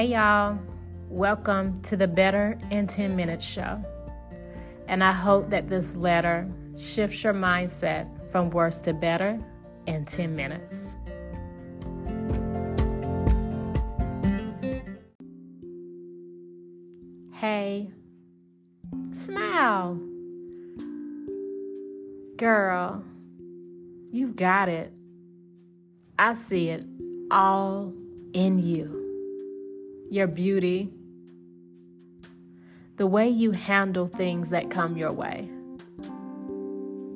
Hey, y'all. Welcome to the Better in 10 Minutes show. And I hope that this letter shifts your mindset from worse to better in 10 minutes. Hey, smile. Girl, you've got it. I see it all in you. Your beauty, the way you handle things that come your way.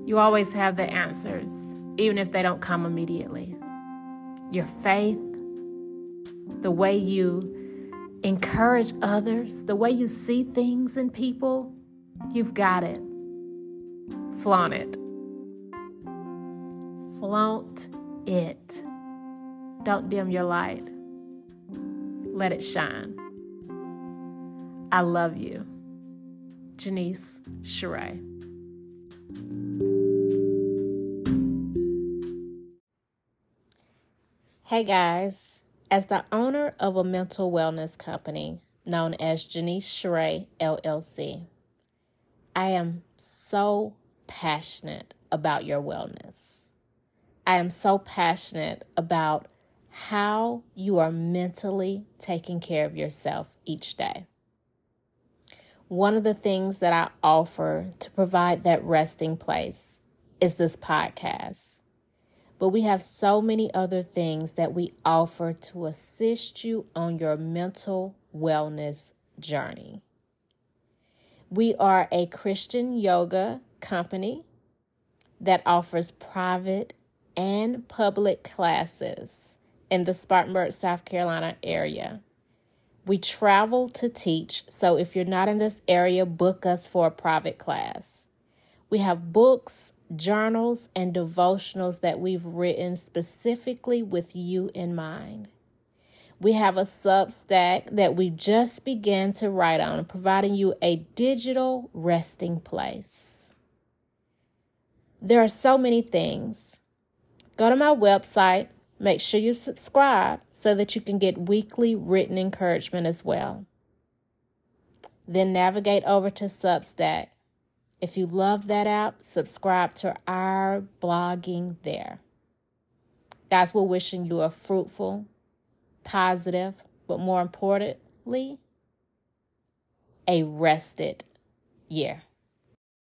You always have the answers, even if they don't come immediately. Your faith, the way you encourage others, the way you see things in people, you've got it. Flaunt it. Flaunt it. Don't dim your light. Let it shine. I love you. Jeanice Sherai. Hey guys, as the owner of a mental wellness company known as Jeanice Sherai LLC, I am so passionate about your wellness. I am so passionate about how you are mentally taking care of yourself each day. One of the things that I offer to provide that resting place is this podcast. But we have so many other things that we offer to assist you on your mental wellness journey. We are a Christian yoga company that offers private and public classes in the Spartanburg, South Carolina area. We travel to teach, so if you're not in this area, book us for a private class. We have books, journals, and devotionals that we've written specifically with you in mind. We have a Substack that we just began to write on, providing you a digital resting place. There are so many things. Go to my website, make sure you subscribe so that you can get weekly written encouragement as well. Then navigate over to Substack if you love that app, subscribe to our blogging there. Guys, we're wishing you a fruitful, positive, but more importantly, a rested year.